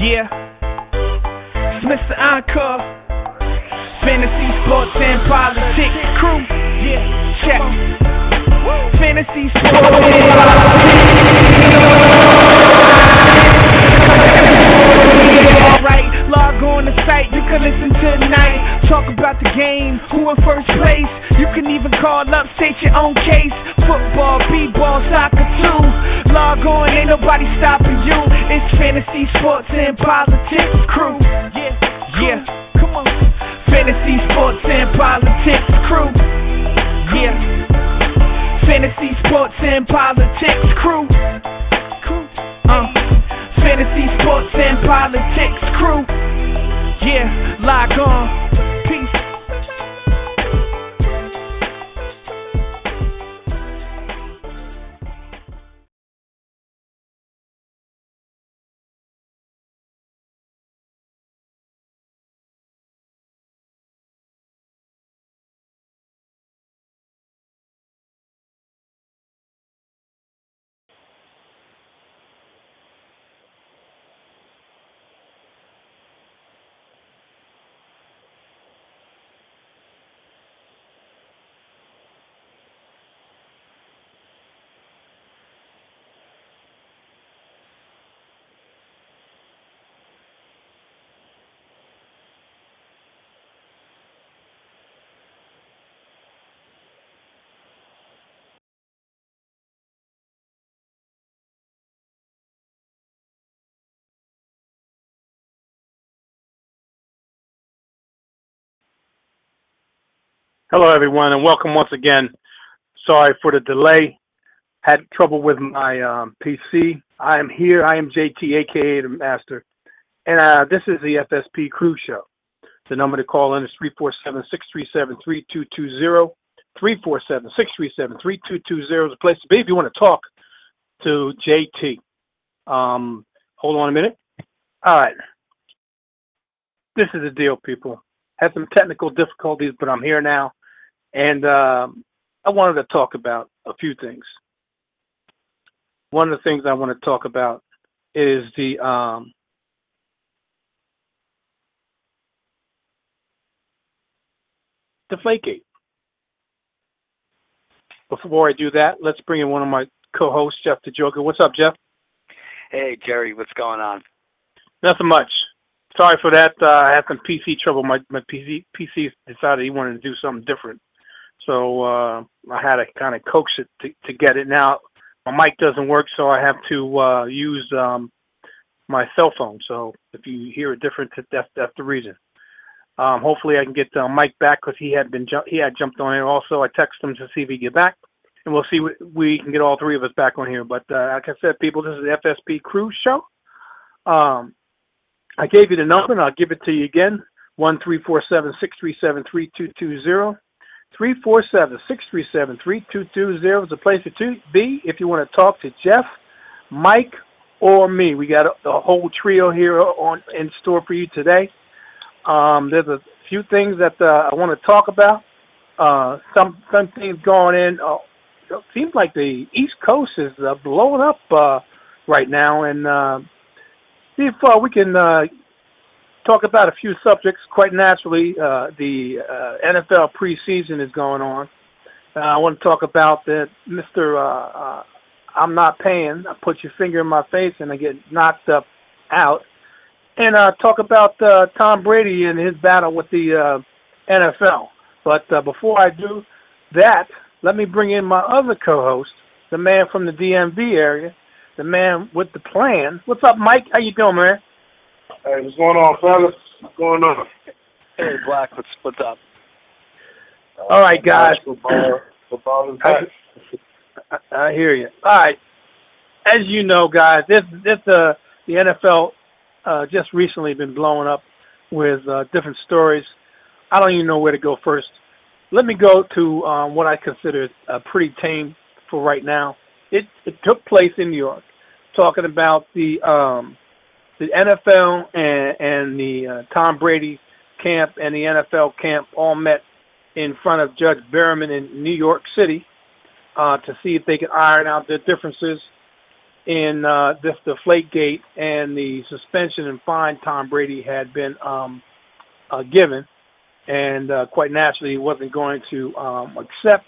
Yeah. It's Mr. Encore. Fantasy, sports, and politics crew. Yeah. Check. Fantasy, sports, and politics. Alright, log on the site, you can listen tonight. Talk about the game, who in first place. You can even call up, state your own case. Football, b-ball, soccer too. Log on, ain't nobody stopping you. It's fantasy, sports, and politics crew. Yeah, yeah, come on. Fantasy, sports, and politics crew. Yeah. Fantasy, sports, and politics crew. Uh, fantasy, sports, and politics crew. Yeah, log on. Hello, everyone, and welcome once again. Sorry for the delay. Had trouble with my um, PC. I am here. I am JT, aka the Master, and uh, this is the FSP Crew Show. The number to call in is 347-637-3220. 347-637-3220 is the place to be if you want to talk to JT. Um, hold on a minute. All right. This is the deal, people. Had some technical difficulties, but I'm here now. And um, I wanted to talk about a few things. One of the things I want to talk about is the um, Deflategate. Before I do that, let's bring in one of my co-hosts, Jeff the Joker. What's up, Jeff? Hey, Jerry, what's going on? Nothing much. Sorry for that. Uh, I had some PC trouble. My my PC PC decided he wanted to do something different, so uh, I had to kind of coax it to, to get it. Now my mic doesn't work, so I have to uh, use um, my cell phone. So if you hear a difference, that's that's the reason. Um, hopefully, I can get uh, Mike back because he had been ju- he had jumped on here. Also, I texted him to see if he get back, and we'll see what we can get all three of us back on here. But uh, like I said, people, this is the FSP Crew Show. Um, I gave you the number, and I'll give it to you again: one three four seven six three seven three two two zero. Three four seven six three seven three two two zero is the place to be if you want to talk to Jeff, Mike, or me. We got a, a whole trio here on in store for you today. Um, there's a few things that uh, I want to talk about. Uh, some some things going in. Uh, it seems like the East Coast is uh, blowing up uh, right now, and uh, see if we can talk about a few subjects. Quite naturally, uh, the uh, NFL preseason is going on. Uh, I want to talk about that, Mister. Uh, uh, I'm not paying. I put your finger in my face and I get knocked up out and uh, talk about uh, Tom Brady and his battle with the uh, NFL. But uh, before I do that, let me bring in my other co-host, the man from the DMV area, the man with the plan. What's up, Mike? How you doing, man? Hey, what's going on, fellas? What's going on? Hey, Black, what's what's up? All right, guys. Football, football is back. I, I hear you. All right. As you know, guys, this this uh the NFL uh, just recently been blowing up with uh, different stories. I don't even know where to go first. Let me go to um, what I consider uh, pretty tame for right now. It it took place in New York, talking about the um, the NFL and and the uh, Tom Brady camp and the NFL camp all met in front of Judge Berman in New York City uh, to see if they could iron out their differences. in uh, this the Deflategate and the suspension and fine Tom Brady had been um, uh, given, and uh, quite naturally he wasn't going to um, accept.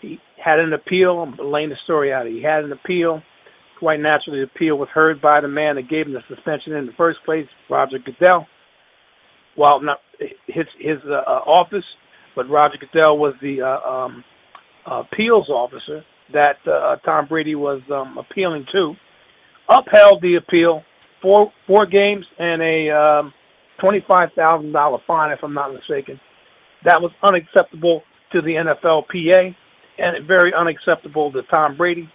He had an appeal. I'm laying the story out. He had an appeal. Quite naturally, the appeal was heard by the man that gave him the suspension in the first place, Roger Goodell. Well, not his his uh, uh office, but Roger Goodell was the uh, um, appeals officer that uh, Tom Brady was um, appealing to, upheld the appeal, four four games and a um, twenty-five thousand dollar fine, if I'm not mistaken. That was unacceptable to the NFLPA and very unacceptable to Tom Brady.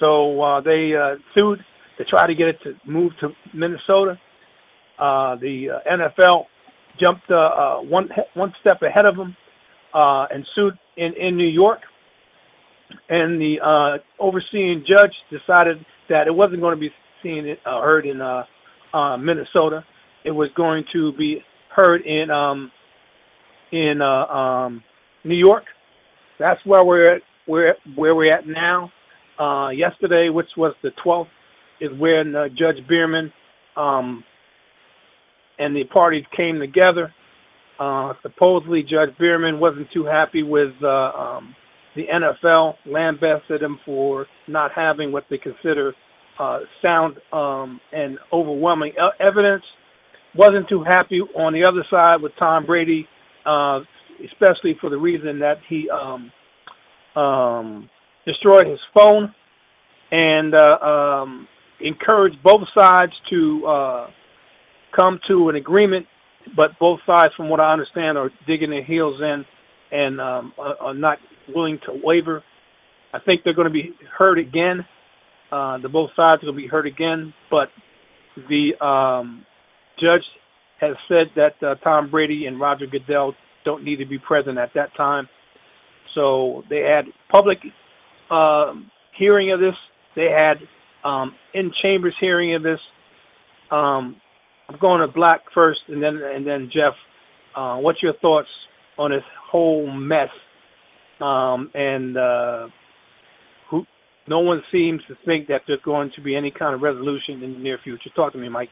So uh, they uh, sued to try to get it to move to Minnesota. Uh, the uh, NFL jumped uh, uh, one one step ahead of them uh, and sued in in New York and the uh, overseeing judge decided that it wasn't going to be seen heard in uh, uh, Minnesota. It was going to be heard in um, in uh, um, New York. That's where we're at, where where we're at now. Uh, yesterday, which was the 12th, is when uh, Judge Berman um, and the parties came together. Uh, supposedly, Judge Berman wasn't too happy with uh, um, the NFL lambasted him for not having what they consider uh, sound um, and overwhelming evidence. Wasn't too happy on the other side with Tom Brady, uh, especially for the reason that he um, um, destroyed his phone and uh, um, encouraged both sides to uh, come to an agreement. But both sides, from what I understand, are digging their heels in and um, are, are not willing to waver. I think they're going to be heard again. Uh, the both sides will be heard again, but the um, judge has said that uh, Tom Brady and Roger Goodell don't need to be present at that time. So they had public uh, hearing of this. They had um, in chambers hearing of this. Um, I'm going to Black first, and then and then Jeff. Uh, what's your thoughts on this whole mess um, and uh, who, no one seems to think that there's going to be any kind of resolution in the near future. Talk to me, Mike.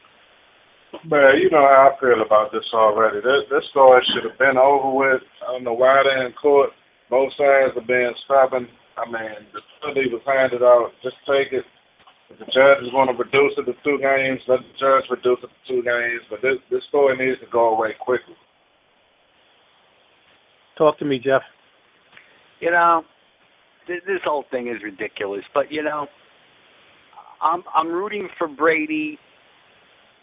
Man, you know how I feel about this already. This, this story should have been over with. I don't know why they're in court. Both sides are being stubborn. I mean, the penalty was handed out. Just take it. If the judge is going to reduce it to two games, let the judge reduce it to two games. But this, this story needs to go away quickly. Talk to me, Jeff you know, th- this whole thing is ridiculous. But you know, I'm I'm rooting for Brady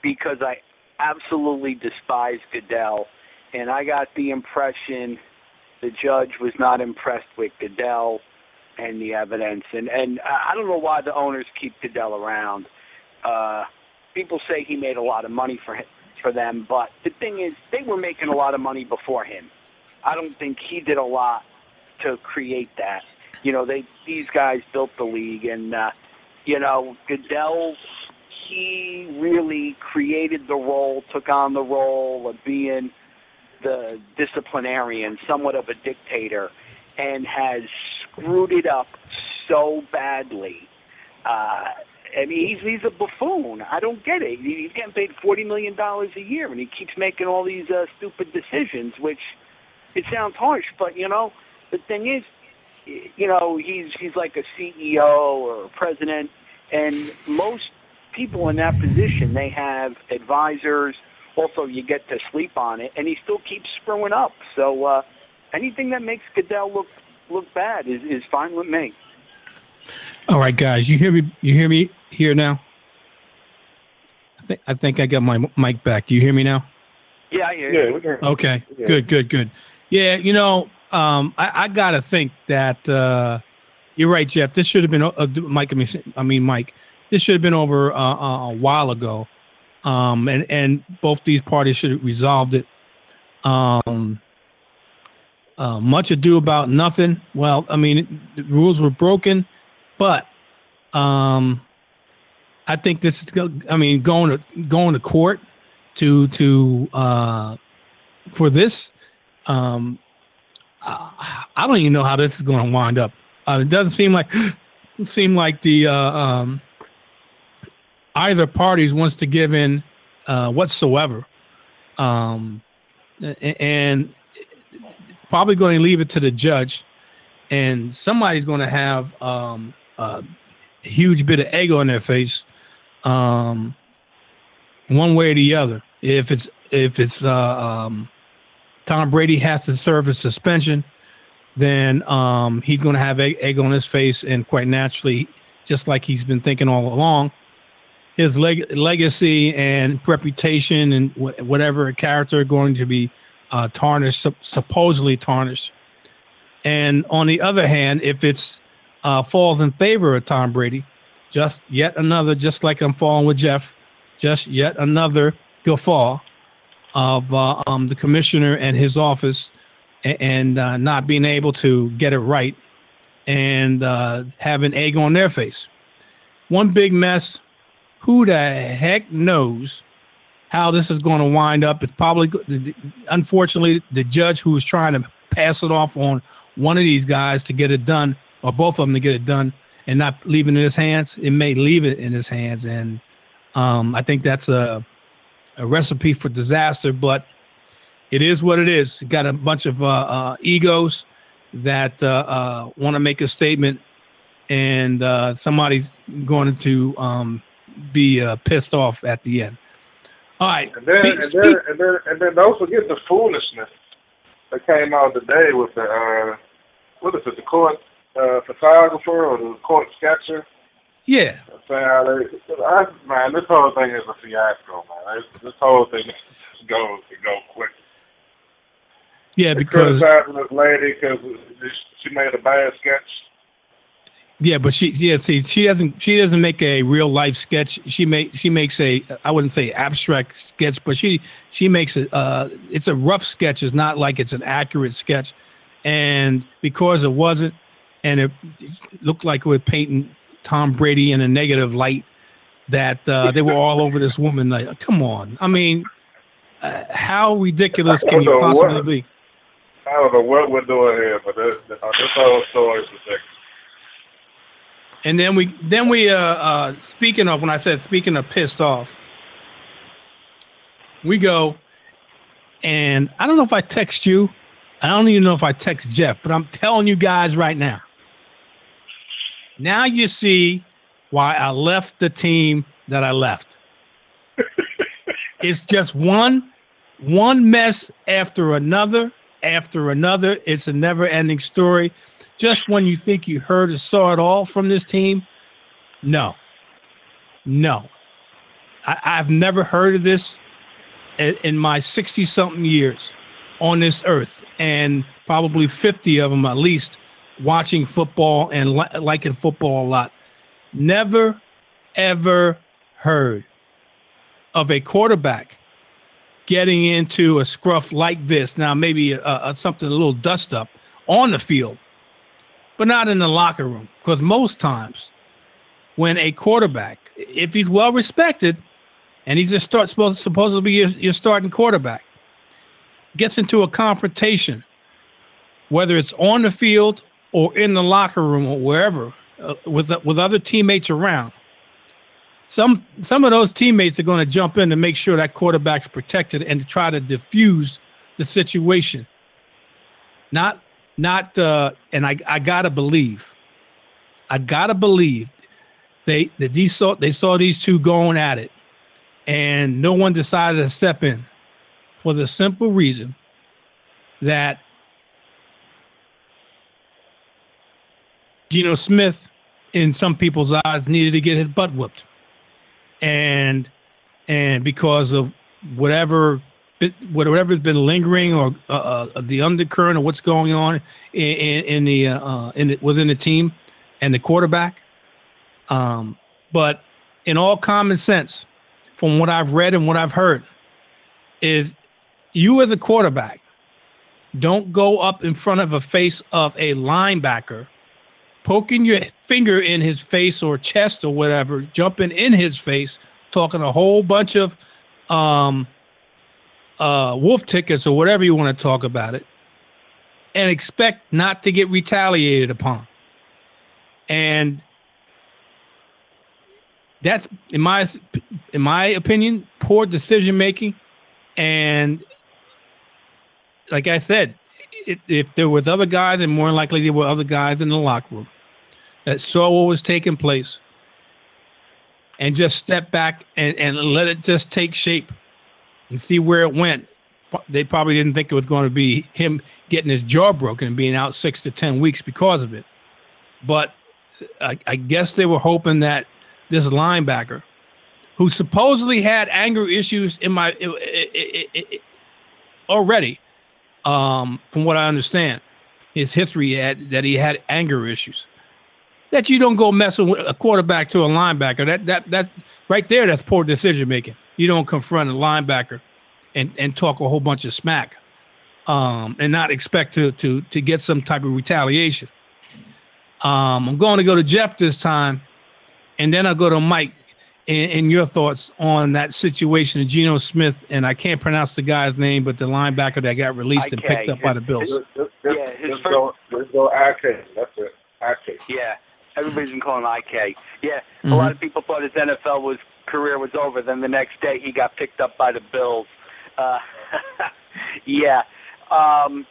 because I absolutely despise Goodell, and I got the impression the judge was not impressed with Goodell and the evidence, and and I don't know why the owners keep Goodell around. Uh, people say he made a lot of money for him, for them, but the thing is, they were making a lot of money before him. I don't think he did a lot to create that. You know, they these guys built the league, and uh, you know Goodell, he really created the role, took on the role of being the disciplinarian, somewhat of a dictator, and has screwed it up so badly. Uh, I mean, he's he's a buffoon. I don't get it. He's getting paid forty million dollars a year, and he keeps making all these uh, stupid decisions. Which it sounds harsh, but you know, the thing is, you know, he's he's like a CEO or a president, and most people in that position they have advisors. Also, you get to sleep on it, and he still keeps screwing up. So uh, anything that makes Goodell look look bad is, is fine with me. All right, guys, you hear me? You hear me here now? I think I think I got my mic back. Do you hear me now? Yeah, I hear you. Yeah, okay, yeah. good, good, good. Yeah, you know, um, I, I gotta think that uh, you're right, Jeff. This should have been uh, Mike. I mean, I mean, Mike. This should have been over uh, uh, a while ago, um, and and both these parties should have resolved it. Um, uh, much ado about nothing. Well, I mean, the rules were broken, but um, I think this is. I mean, going to going to court to to uh, for this um, I don't even know how this is going to wind up. Uh, it doesn't seem like seem like the uh, um, either parties wants to give in uh, whatsoever, um, and probably going to leave it to the judge, and somebody's going to have um, a huge bit of ego in their face, um, one way or the other. If it's if it's uh, um, Tom Brady has to serve a suspension, then um, he's going to have egg, on his face, and quite naturally, just like he's been thinking all along, his leg- legacy and reputation and wh- whatever character going to be uh, tarnished, su- supposedly tarnished. And on the other hand, if it's uh, falls in favor of Tom Brady, just yet another, just like I'm falling with Jeff, just yet another guffaw of uh, um, the commissioner and his office and, uh, not being able to get it right and uh, having egg on their face. One big mess. Who the heck knows how this is going to wind up? It's probably, unfortunately, the judge who's trying to pass it off on one of these guys to get it done, or both of them to get it done, and not leaving it in his hands. It may leave it in his hands, and um, I think that's a a recipe for disaster, but it is what it is. got a bunch of uh, uh, egos that uh, uh want to make a statement, and uh, somebody's going to um, be uh, pissed off at the end. All right. And then, and then, and then, and then, don't forget the foolishness that came out today with the what is it, the court uh, photographer or the court sketcher yeah. Saying I, man, this whole thing is a fiasco, man. This, this whole thing goes to go quick. Yeah, because criticizing this lady because she made a bad sketch. Yeah, but she yeah see she doesn't she doesn't make a real life sketch. She make she makes a I wouldn't say abstract sketch, but she she makes a uh it's a rough sketch. It's not like it's an accurate sketch, and because it wasn't, and it looked like we're painting Tom Brady in a negative light that uh, they were all over this woman. Like, come on. I mean, uh, how ridiculous can you possibly what, be? I don't know what we're doing here, but this, this whole story is ridiculous. And then we, then we, uh, uh, speaking of when I said speaking of pissed off, we go, and I don't know if I text you, I don't even know if I text Jeff, but I'm telling you guys right now, now you see why I left the team that I left. it's just one one mess after another after another. It's a never-ending story. Just when you think you heard or saw it all from this team, no, no. I, have never heard of this in, in my 60 something years on this earth, and probably 50 of them at least watching football and li- liking football a lot. Never, ever heard of a quarterback getting into a scruff like this. Now, maybe a, a, something a little dust up on the field, but not in the locker room. Because most times, when a quarterback, if he's well respected, and he's just start supposed supposed to be your, your starting quarterback, gets into a confrontation, whether it's on the field or in the locker room or wherever uh, with with other teammates around some some of those teammates are going to jump in to make sure that quarterback's protected and to try to diffuse the situation not not uh and i i gotta believe i gotta believe they that these saw they saw these two going at it and no one decided to step in for the simple reason that Geno Smith, in some people's eyes, needed to get his butt whooped, and and because of whatever whatever's been lingering or uh, uh, the undercurrent of what's going on in, in the uh, in the, within the team and the quarterback. Um, but in all common sense, from what I've read and what I've heard, is you as a quarterback don't go up in front of a face of a linebacker poking your finger in his face or chest or whatever, jumping in his face, talking a whole bunch of um, uh, wolf tickets or whatever you want to talk about it, and expect not to get retaliated upon. And that's in my in my opinion poor decision making, and like I said, it, if there was other guys, and more likely there were other guys in the locker room that saw what was taking place, and just step back and, and let it just take shape and see where it went. They probably didn't think it was going to be him getting his jaw broken and being out six to ten weeks because of it. But I, I guess they were hoping that this linebacker, who supposedly had anger issues in my it, it, it, already, um, from what I understand, his history had that he had anger issues. That you don't go messing with a quarterback to a linebacker. That that that's right there. That's poor decision making. You don't confront a linebacker and and talk a whole bunch of smack, um, and not expect to to to get some type of retaliation. Um, I'm going to go to Jeff this time, and then I'll go to Mike. And, your thoughts on that situation of Geno Smith, and I can't pronounce the guy's name, but the linebacker that got released and picked up by the Bills. Just, just, yeah, his just go, just go IK. That's it. IK. Yeah, everybody's been calling IK. Yeah, mm-hmm. a lot of people thought his NFL was career was over. Then the next day he got picked up by the Bills. Uh, yeah, um,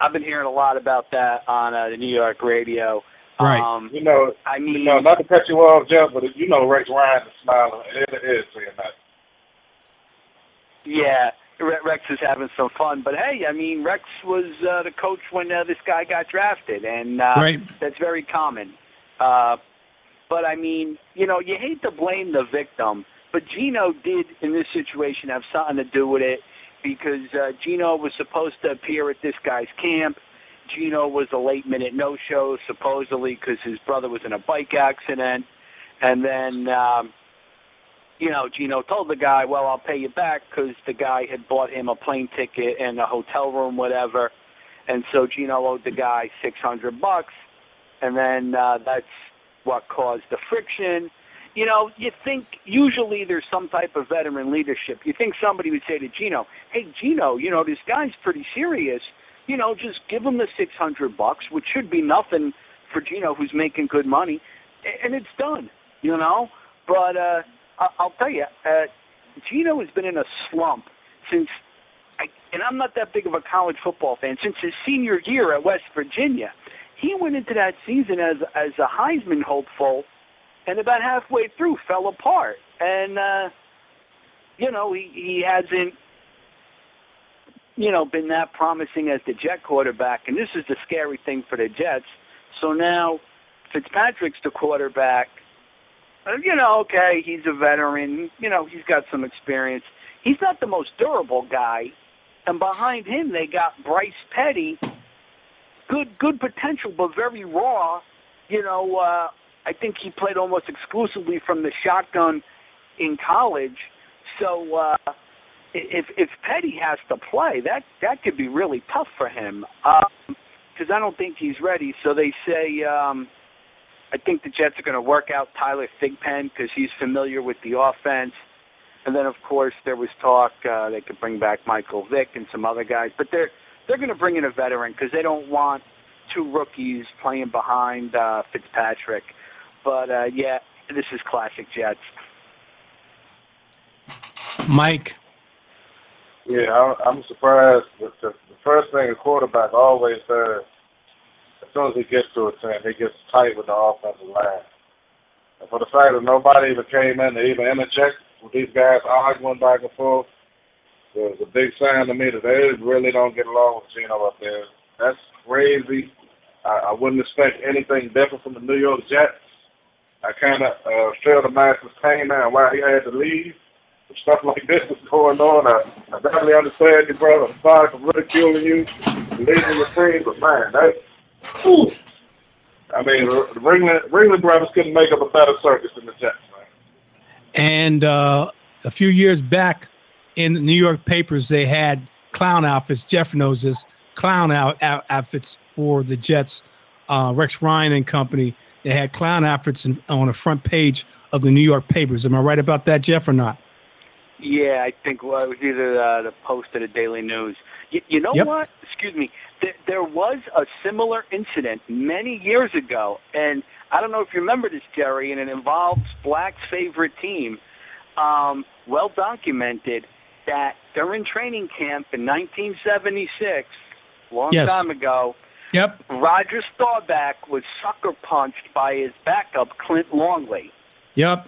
I've been hearing a lot about that on uh, the New York radio. Right. Um, you know, I mean, you know, not to cut you off, Jeff, but you know, Rex Ryan is smiling. It is saying that. Yeah, Rex is having some fun, but hey, I mean, Rex was uh, the coach when uh, this guy got drafted, and uh, right. that's very common. Uh, but I mean, you know, you hate to blame the victim, but Geno did in this situation have something to do with it because uh, Geno was supposed to appear at this guy's camp. Geno was a late minute no show, supposedly because his brother was in a bike accident. And then, um, you know, Geno told the guy, well, I'll pay you back because the guy had bought him a plane ticket and a hotel room, whatever. And so Geno owed the guy 600 bucks. And then uh, that's what caused the friction. You know, you think usually there's some type of veteran leadership. You think somebody would say to Geno, "Hey, Geno, you know this guy's pretty serious. You know, just give him the 600 bucks, which should be nothing for Geno, who's making good money, and it's done. You know, but uh, I'll tell you, uh, Geno has been in a slump since, I, and I'm not that big of a college football fan, since his senior year at West Virginia. He went into that season as as a Heisman hopeful, and about halfway through fell apart. And uh, you know he he hasn't you know been that promising as the Jet quarterback. And this is the scary thing for the Jets. So now Fitzpatrick's the quarterback. Uh, you know, okay, he's a veteran. You know, he's got some experience. He's not the most durable guy. And behind him, they got Bryce Petty, good good potential, but very raw. You know, uh, I think he played almost exclusively from the shotgun in college. So uh, if if Petty has to play, that that could be really tough for him because um, I don't think he's ready. So they say. Um, I think the Jets are going to work out Tyler Thigpen because he's familiar with the offense. And then, of course, there was talk uh, they could bring back Michael Vick and some other guys, but they're they're going to bring in a veteran because they don't want two rookies playing behind uh, Fitzpatrick. But uh, yeah, this is classic Jets. Mike. Yeah, I'm surprised. The, the, the first thing a quarterback always does, as soon as he gets to a team, he gets tight with the offensive line. And for the fact that nobody even came in to even interject with these guys arguing back and forth, was a big sign to me that they really don't get along with Geno up there. That's crazy. I, I wouldn't expect anything different from the New York Jets. I kind of uh, feel the master's pain now why he had to leave. Stuff like this is going on. I, I definitely understand you, brother. I'm sorry for ridiculing you, leaving your friends, but man, that's. Whew. I mean, the Ringling, Ringling brothers couldn't make up a better circus than the Jets, man. And uh, a few years back, in the New York papers, they had clown outfits. Jeff knows this clown out, out outfits for the Jets. Uh, Rex Ryan and company. They had clown outfits in, on the front page of the New York papers. Am I right about that, Jeff, or not? Yeah, I think well, it was either uh, the Post or the Daily News. You, you know yep. what? Excuse me. th- there was a similar incident many years ago, and I don't know if you remember this, Jerry, and it involves Black's favorite team. Um, well documented that during training camp in 1976, long Yes. time ago, Yep. Roger Staubach was sucker punched by his backup, Clint Longley. Yep.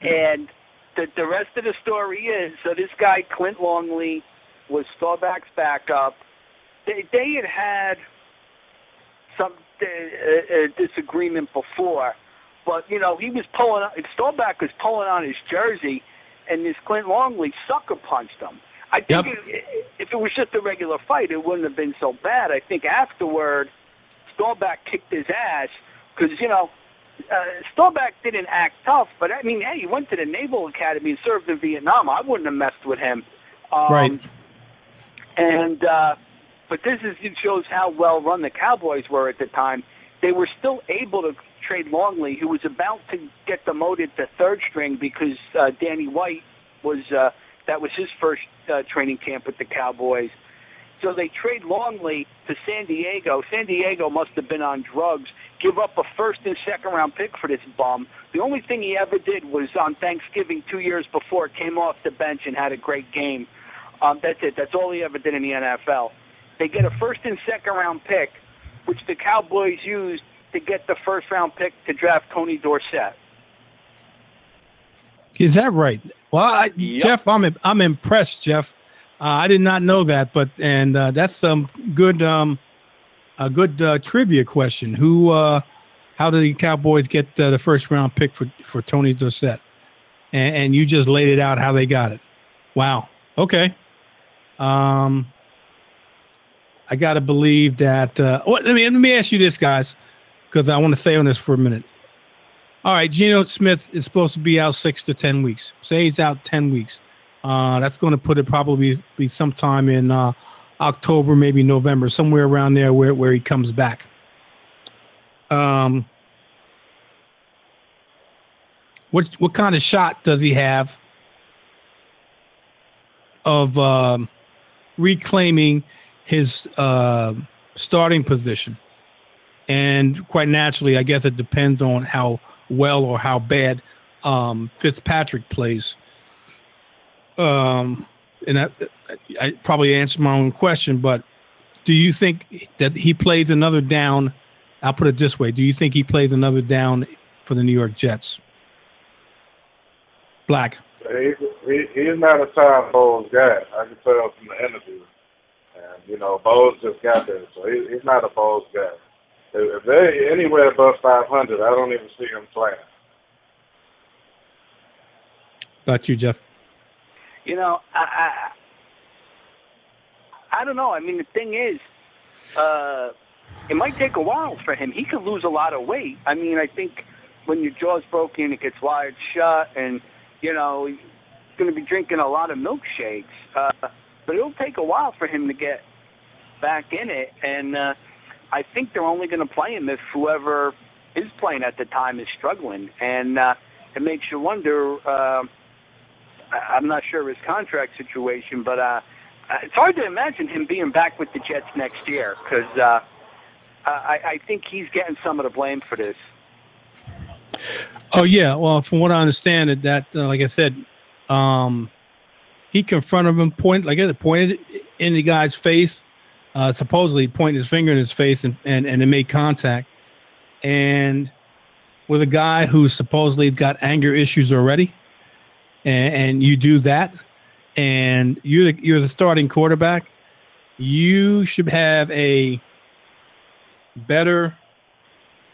And the, the rest of the story is so this guy, Clint Longley, was Staubach's backup. They, they had had some uh, uh, disagreement before, but, you know, he was pulling, Staubach was pulling on his jersey, and this Clint Longley sucker punched him. I think Yep. it, if it was just a regular fight, it wouldn't have been so bad. I think afterward, Staubach kicked his ass because, you know, uh, Staubach didn't act tough, but I mean, hey, he went to the Naval Academy and served in Vietnam. I wouldn't have messed with him. Um, Right. And uh, but this is it shows how well run the Cowboys were at the time. They were still able to trade Longley, who was about to get demoted to third string because uh, Danny White was uh, that was his first uh, training camp with the Cowboys. So they trade Longley to San Diego. San Diego must have been on drugs. Give up a first and second round pick for this bum. The only thing he ever did was on Thanksgiving two years before came off the bench and had a great game. Um, that's it. That's all he ever did in the NFL. They get a first and second round pick, which the Cowboys used to get the first round pick to draft Tony Dorsett. Is that right? Well, I, Yep. Jeff, I'm I'm impressed, Jeff. Uh, I did not know that, but and uh, that's some good um a good uh, trivia question. Who uh how did the Cowboys get uh, the first round pick for for Tony Dorsett? And, and you just laid it out how they got it. Wow. Okay. Um I got to believe that uh what, let me let me ask you this guys because I want to stay on this for a minute. All right, Geno Smith is supposed to be out six to ten weeks. Say he's out ten weeks. Uh, that's going to put it probably be sometime in uh, October, maybe November, somewhere around there where, where he comes back. Um, what what kind of shot does he have of um, reclaiming his uh, starting position? And quite naturally, I guess it depends on how well or how bad um, Fitzpatrick plays. Um, and I, I probably answered my own question, but do you think that he plays another down? I'll put it this way: Do you think he plays another down for the New York Jets? Black. He, he, he's not a Todd Bowles guy. I can tell from the interview. And, you know, Bowles just got there, so he, he's not a Bowles guy. If if they're anywhere above 500, I don't even see him playing. About you, Jeff. You know, I, I, I don't know. I mean, the thing is, uh, it might take a while for him. He could lose a lot of weight. I mean, I think when your jaw's broken, it gets wired shut, and you know, he's going to be drinking a lot of milkshakes. Uh, but it'll take a while for him to get back in it, and uh, I think they're only going to play him if whoever is playing at the time is struggling, and uh, it makes you wonder. Uh, I'm not sure his contract situation, but uh, uh, it's hard to imagine him being back with the Jets next year because uh, I, I think he's getting some of the blame for this. Oh yeah, well, from what I understand, it that uh, like I said, um, he confronted him, point like I pointed in the guy's face, uh, supposedly pointing his finger in his face, and and and it made contact, and with a guy who's supposedly got anger issues already, and, and you do that, and you're the, you're the starting quarterback, you should have a better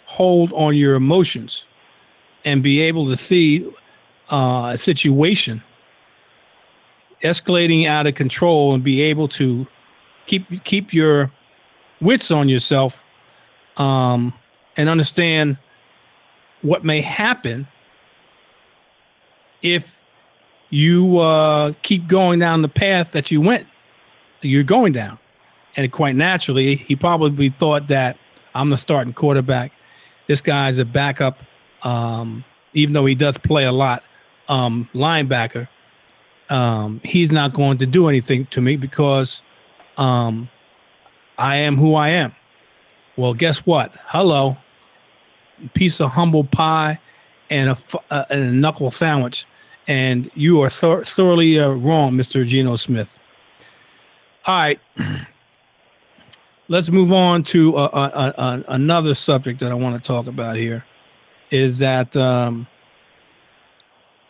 hold on your emotions and be able to see uh, a situation escalating out of control and be able to keep keep your wits on yourself um, and understand what may happen if you uh, keep going down the path that you went you're going down. And quite naturally he probably thought that i'm the starting quarterback. This guy's a backup um, even though he does play a lot, um, linebacker, um, he's not going to do anything to me because um, I am who I am. Well, guess what? Hello, piece of humble pie and a, uh, and a knuckle sandwich, and you are th- thoroughly uh, wrong, Mr. Geno Smith. All right, let's move on to uh, uh, uh, another subject that I want to talk about here. Is that um,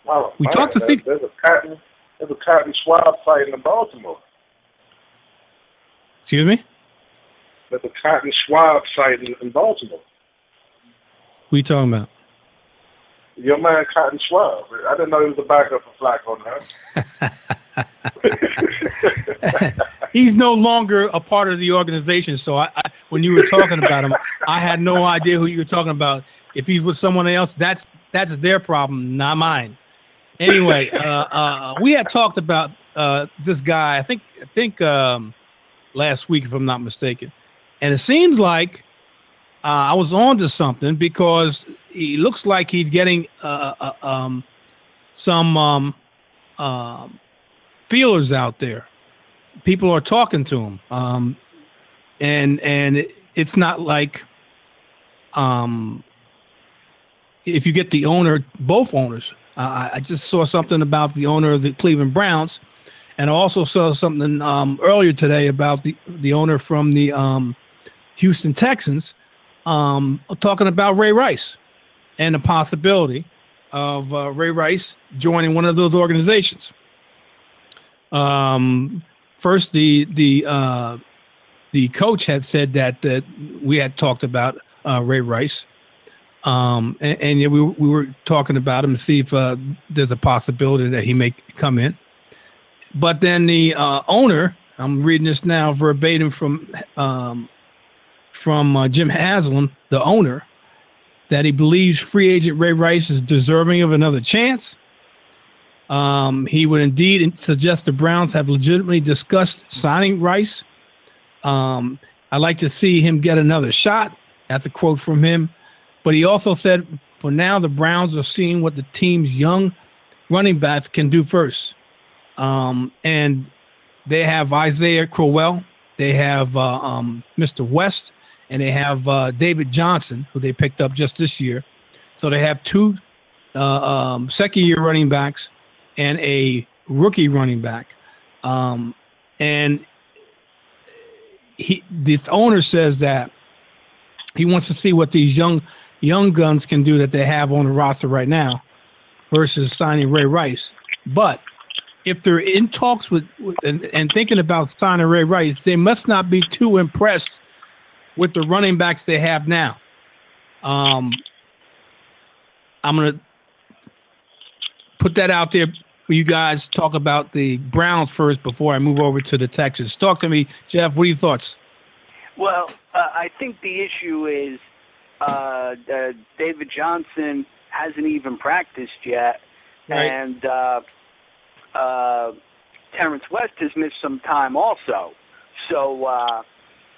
oh, we man, talked to think There's a cotton, there's a cotton swab fight in Baltimore. Excuse me There's the cotton swab site in, in Baltimore. are you talking about Your man Cotton Schwab. I didn't know he was a backup for Flacco now. he's no longer a part of the organization so I, I when you were talking about him i had no idea who you were talking about if he's with someone else that's that's their problem not mine anyway uh, uh, we had talked about uh, this guy i think i think um, last week if i'm not mistaken. And it seems like uh, i was on to something because he looks like he's getting uh, uh, um, some um, um, feelers out there. People are talking to him. Um and and it, it's not like um if you get the owner both owners. Uh, i just saw something about the owner of the cleveland browns and i also saw something um earlier today about the the owner from the um houston texans um talking about ray rice and the possibility of uh, ray rice joining one of those organizations um first the the uh, the coach had said that that we had talked about uh, Ray Rice, um, and, and we we were talking about him to see if uh, there's a possibility that he may come in. But then the uh, owner, I'm reading this now verbatim from um, from uh, Jim Haslam, the owner, that he believes free agent Ray Rice is deserving of another chance. Um, he would indeed suggest the Browns have legitimately discussed signing Rice. Um, I'd like to see him get another shot. That's a quote from him. But he also said, for now, the Browns are seeing what the team's young running backs can do first. Um, and they have Isaiah Crowell, they have uh, um, Mr. West, and they have uh, David Johnson, who they picked up just this year. So they have two uh, um, second year running backs and a rookie running back. Um, and he, the owner says that he wants to see what these young young guns can do that they have on the roster right now versus signing Ray Rice. But if they're in talks with, and, and thinking about signing Ray Rice, they must not be too impressed with the running backs they have now. Um, I'm gonna put that out there for you guys. Talk about the Browns first before I move over to the Texans. Talk to me, Jeff. What are your thoughts? Well, uh, I think the issue is uh, uh, David Johnson hasn't even practiced yet, Right. and uh, uh, Terrance West has missed some time also. So, uh,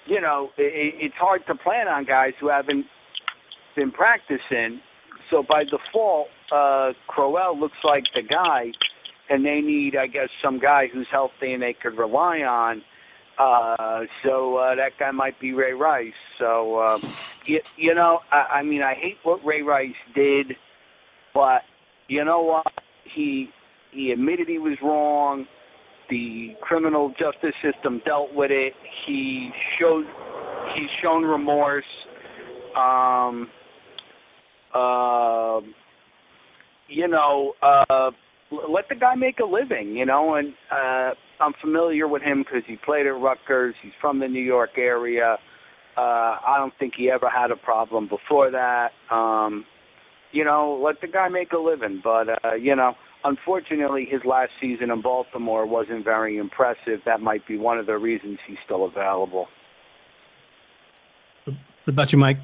you know, it, it's hard to plan on guys who haven't been practicing. So by default, uh, Crowell looks like the guy, and they need, I guess, some guy who's healthy and they could rely on. Uh, so uh, that guy might be Ray Rice. So um, you, you know, I, I mean, I hate what Ray Rice did, but you know what? He he admitted he was wrong. The criminal justice system dealt with it. He showed he's shown remorse. Um, uh, you know, uh, let the guy make a living, you know, and uh, I'm familiar with him because he played at Rutgers. He's from the New York area. Uh, I don't think he ever had a problem before that. Um, you know, let the guy make a living. But, uh, you know, unfortunately, his last season in Baltimore wasn't very impressive. That might be one of the reasons he's still available. What about you, Mike?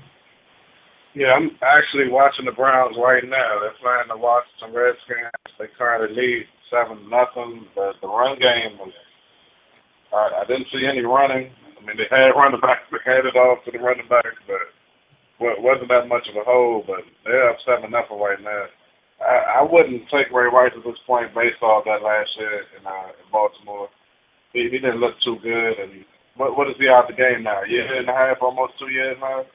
Yeah, I'm actually watching the Browns right now. They're playing the Washington Redskins. They currently lead seven nothing. But the run game was. I, I didn't see any running. I mean, they had running back. They had it off to the running back, but well, it wasn't that much of a hole. But they're up seven nothing right now. I, I wouldn't take Ray Rice at this point based off that last year in uh, in Baltimore. He, he didn't look too good, and what what is he out the game now? A year and a half, almost two years now.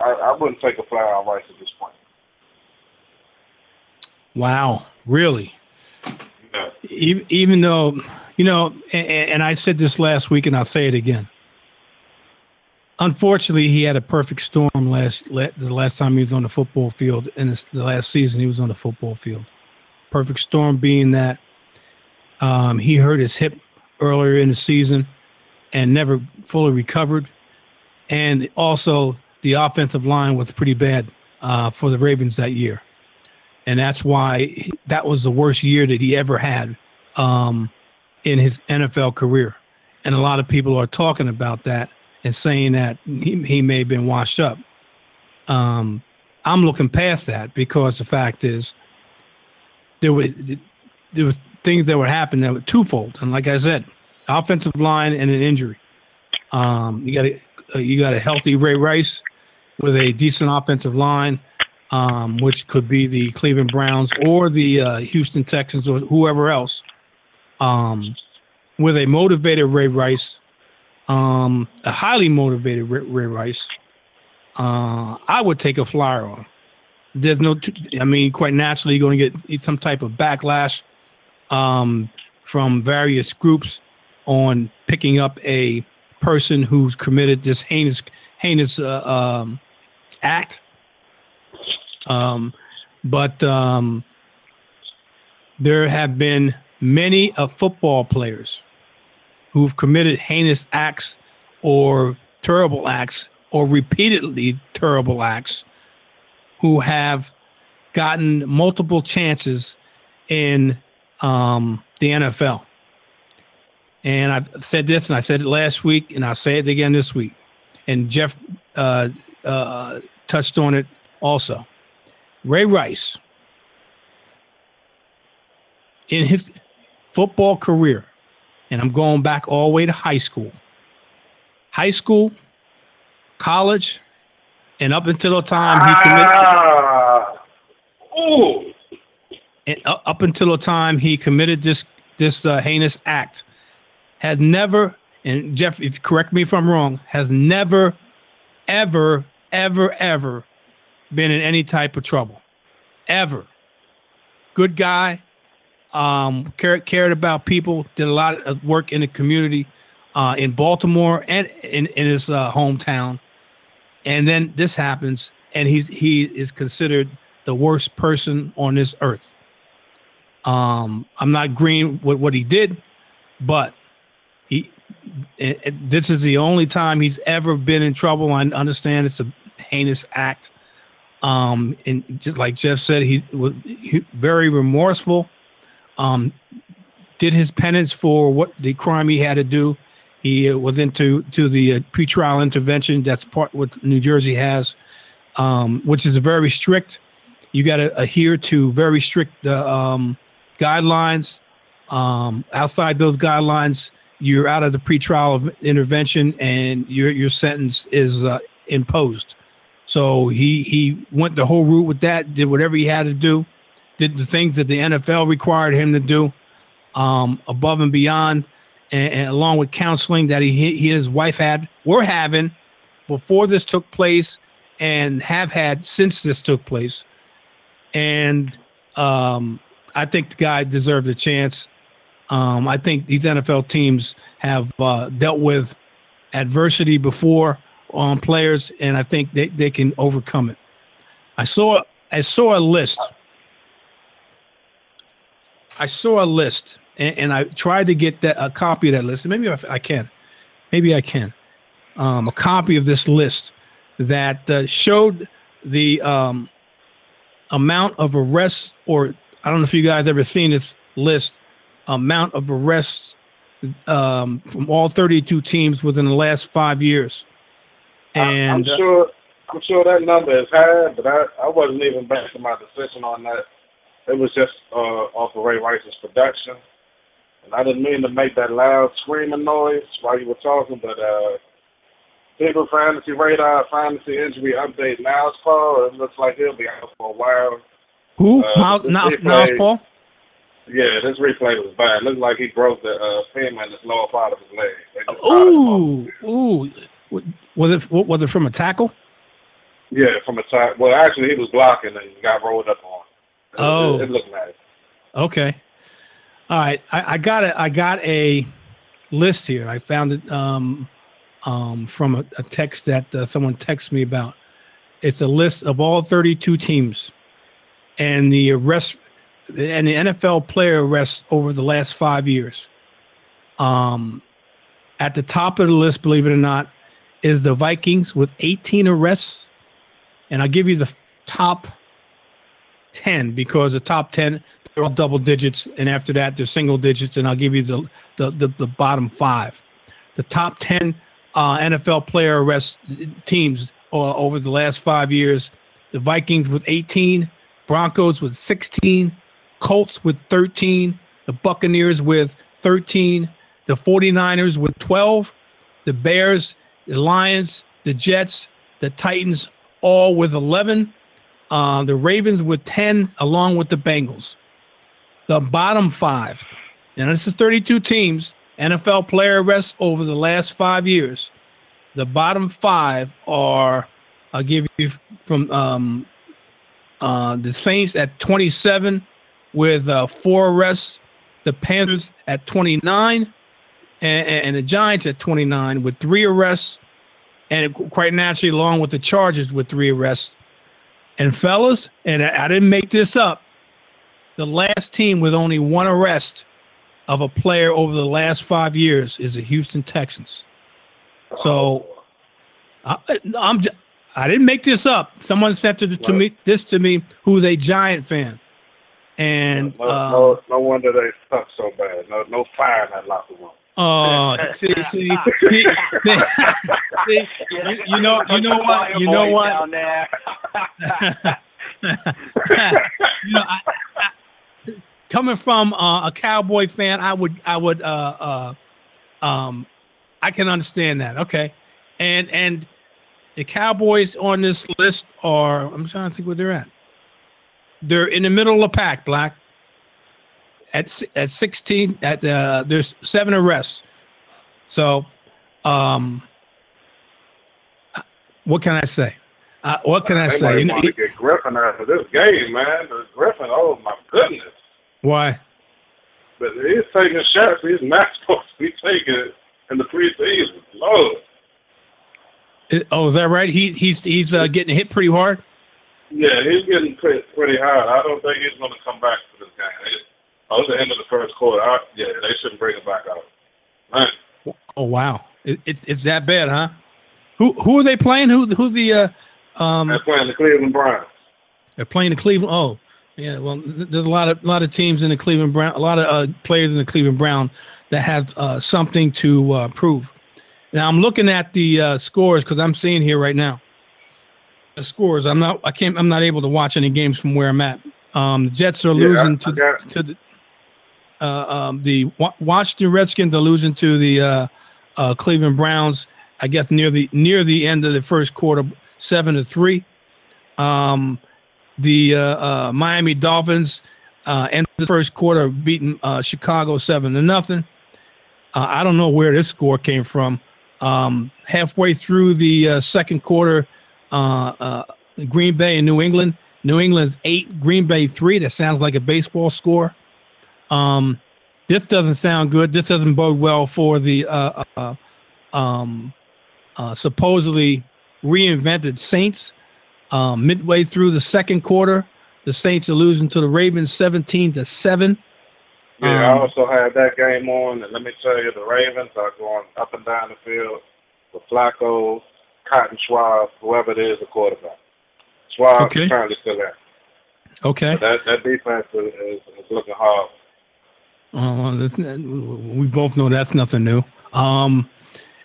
I, I wouldn't take a flyer on Rice at this point. Wow, really? Yeah. Even, even though, you know, and, and I said this last week, and I'll say it again. Unfortunately, he had a perfect storm last la- the last time he was on the football field, and the last season he was on the football field. Perfect storm being that um, he hurt his hip earlier in the season and never fully recovered, and also the offensive line was pretty bad uh, for the Ravens that year and that's why that was the worst year that he ever had um, in his NFL career. And a lot of people are talking about that and saying that he, he may have been washed up. Um, I'm looking past that because the fact is there was there was things that would happen that were twofold. And like I said, offensive line and an injury. Um, you got a, you got a healthy Ray Rice with a decent offensive line um, which could be the Cleveland Browns or the uh, Houston Texans or whoever else, um, with a motivated Ray Rice, um, a highly motivated Ray, Ray Rice, uh, I would take a flyer on. There's no, t- I mean, quite naturally, you're going to get some type of backlash um, from various groups on picking up a person who's committed this heinous, heinous uh, um, act um, but um, there have been many of football players who've committed heinous acts or terrible acts or repeatedly terrible acts who have gotten multiple chances in um, the NFL. And I've said this, and I said it last week, and I'll say it again this week. And Jeff uh, uh, touched on it also. Ray Rice, in his football career, and I'm going back all the way to high school, high school, college, and up until the time he committed. Ah. Ooh. And up until the time he committed this this uh, heinous act, has never, and Jeff, if correct me if I'm wrong, has never, ever, ever, ever been in any type of trouble, ever. Good guy, um, cared cared about people, did a lot of work in the community, uh, in Baltimore and in in his uh, hometown, and then this happens, and he's he is considered the worst person on this earth. Um, I'm not green with what he did, but he it, it- this is the only time he's ever been in trouble. I understand it's a heinous act. Um, and just like Jeff said, he was very remorseful. Um, did his penance for what the crime he had to do. He uh, was into to the uh, pretrial intervention. That's part what New Jersey has, um, which is very strict. You got to adhere to very strict uh, um, guidelines. Um, outside those guidelines, you're out of the pretrial intervention, and your your sentence is uh, imposed. So he he went the whole route with that. Did whatever he had to do. Did the things that the NFL required him to do, um, above and beyond, and, and along with counseling that he he and his wife had were having before this took place, and have had since this took place. And um, I think the guy deserved a chance. Um, I think these NFL teams have uh, dealt with adversity before on players, and I think they, they can overcome it. I saw I saw a list. I saw a list, and, and I tried to get that a copy of that list. Maybe I, I can, maybe I can, um, a copy of this list that uh, showed the um, amount of arrests, or I don't know if you guys ever seen this list, amount of arrests um, from all 32 teams within the last five years. And I'm uh, sure I'm sure that number is high, but I, I wasn't even basing my decision on that. It was just uh, off of Ray Rice's production. And I didn't mean to make that loud screaming noise while you were talking, but uh, People Fantasy Radar Fantasy Injury Update Niles Paul. It looks like he'll be out for a while. who? uh, Niles, Niles Paul? Yeah, this replay was bad. It looked like he broke the uh, femur in his lower part of his leg. Ooh, ooh. Was it was it from a tackle? Yeah, from a tackle. Well, actually, he was blocking and got rolled up Oh. it, it looked nice. Okay. All right. I, I got a I got a list here. I found it um, um, from a, a text that uh, someone texted me about. It's a list of all 32 teams and the arrest and the NFL player arrests over the last five years. Um, at the top of the list, believe it or not, is the Vikings with 18 arrests. And I'll give you the top 10 because the top 10 they're all double digits, and after that they're single digits, and I'll give you the the the, the bottom five. The top 10 uh, NFL player arrest teams uh, over the last five years: the Vikings with 18, Broncos with 16, Colts with 13, the Buccaneers with 13, the 49ers with 12, the Bears, the Lions, the Jets, the Titans, all with 11. Uh, the Ravens with 10, along with the Bengals. The bottom five, and this is 32 teams, NFL player arrests over the last five years. The bottom five are, I'll give you from um, uh, the Saints at 27 with uh, four arrests, the Panthers at 29, and, and the Giants at 29 with three arrests, and quite naturally, along with the Chargers with three arrests. And fellas, and I, didn't make this up, the last team with only one arrest of a player over the last five years is the Houston Texans. So I, I'm j- I didn't make this up. Someone sent it to me this to me who's a Giant fan, and no, um, no, no wonder they suck so bad. No, no fire in that locker room. Oh, see, see, see, see, you, you know, you know what, you know what, you know, I, I, coming from uh, a Cowboy fan, I would, I would, uh, uh, um, I can understand that. Okay, and and the Cowboys on this list are, I'm trying to think where they're at. They're in the middle of the pack, Black. At at 16, at uh, there's seven arrests. So, um, what can I say? Uh, what can I they say? You know, get Griffin out of this game, man. Griffin, oh my goodness. why? But he's taking shots he's not supposed to be taking it in the preseason. Lord. It- oh, is that right? He he's he's uh, getting hit pretty hard. Yeah, he's getting pretty, pretty hard. I don't think he's going to come back for this game. It, oh, it's the end of the first quarter. I, yeah, they shouldn't bring him back out. Man, Oh wow, it, it, it's that bad, huh? Who who are they playing? Who who the uh, um they're playing the Cleveland Browns. they're playing the Cleveland? Oh yeah, well there's a lot of lot of teams in the Cleveland Brown, a lot of uh, players in the Cleveland Brown that have uh, something to uh, prove. Now I'm looking at the uh, scores because I'm seeing here right now the scores. I'm not I can't I'm not able to watch any games from where I'm at. Um, the Jets are Yeah, losing I to got- to the uh, um, the Wa- Washington Redskins are losing to the uh, uh, Cleveland Browns. I guess near the near the end of the first quarter, seven to three. Um, the uh, uh, Miami Dolphins uh, end the first quarter beating Chicago seven to nothing. I don't know where this score came from. Um, halfway through the second quarter, Green Bay and New England. New England's eight, Green Bay three. That sounds like a baseball score. Um, this doesn't sound good. This doesn't bode well for the uh, uh, um, uh, supposedly reinvented Saints. Um, midway through the second quarter, the Saints are losing to the Ravens 17 to seven. Yeah, I Um, also had that game on, and let me tell you, the Ravens are going up and down the field with Flacco, Cotton Schaub, whoever it is, the quarterback. Schaub Okay. is currently still there. Okay. That that defense is, is, is looking hard. Uh, that's, we both know that's nothing new. Um,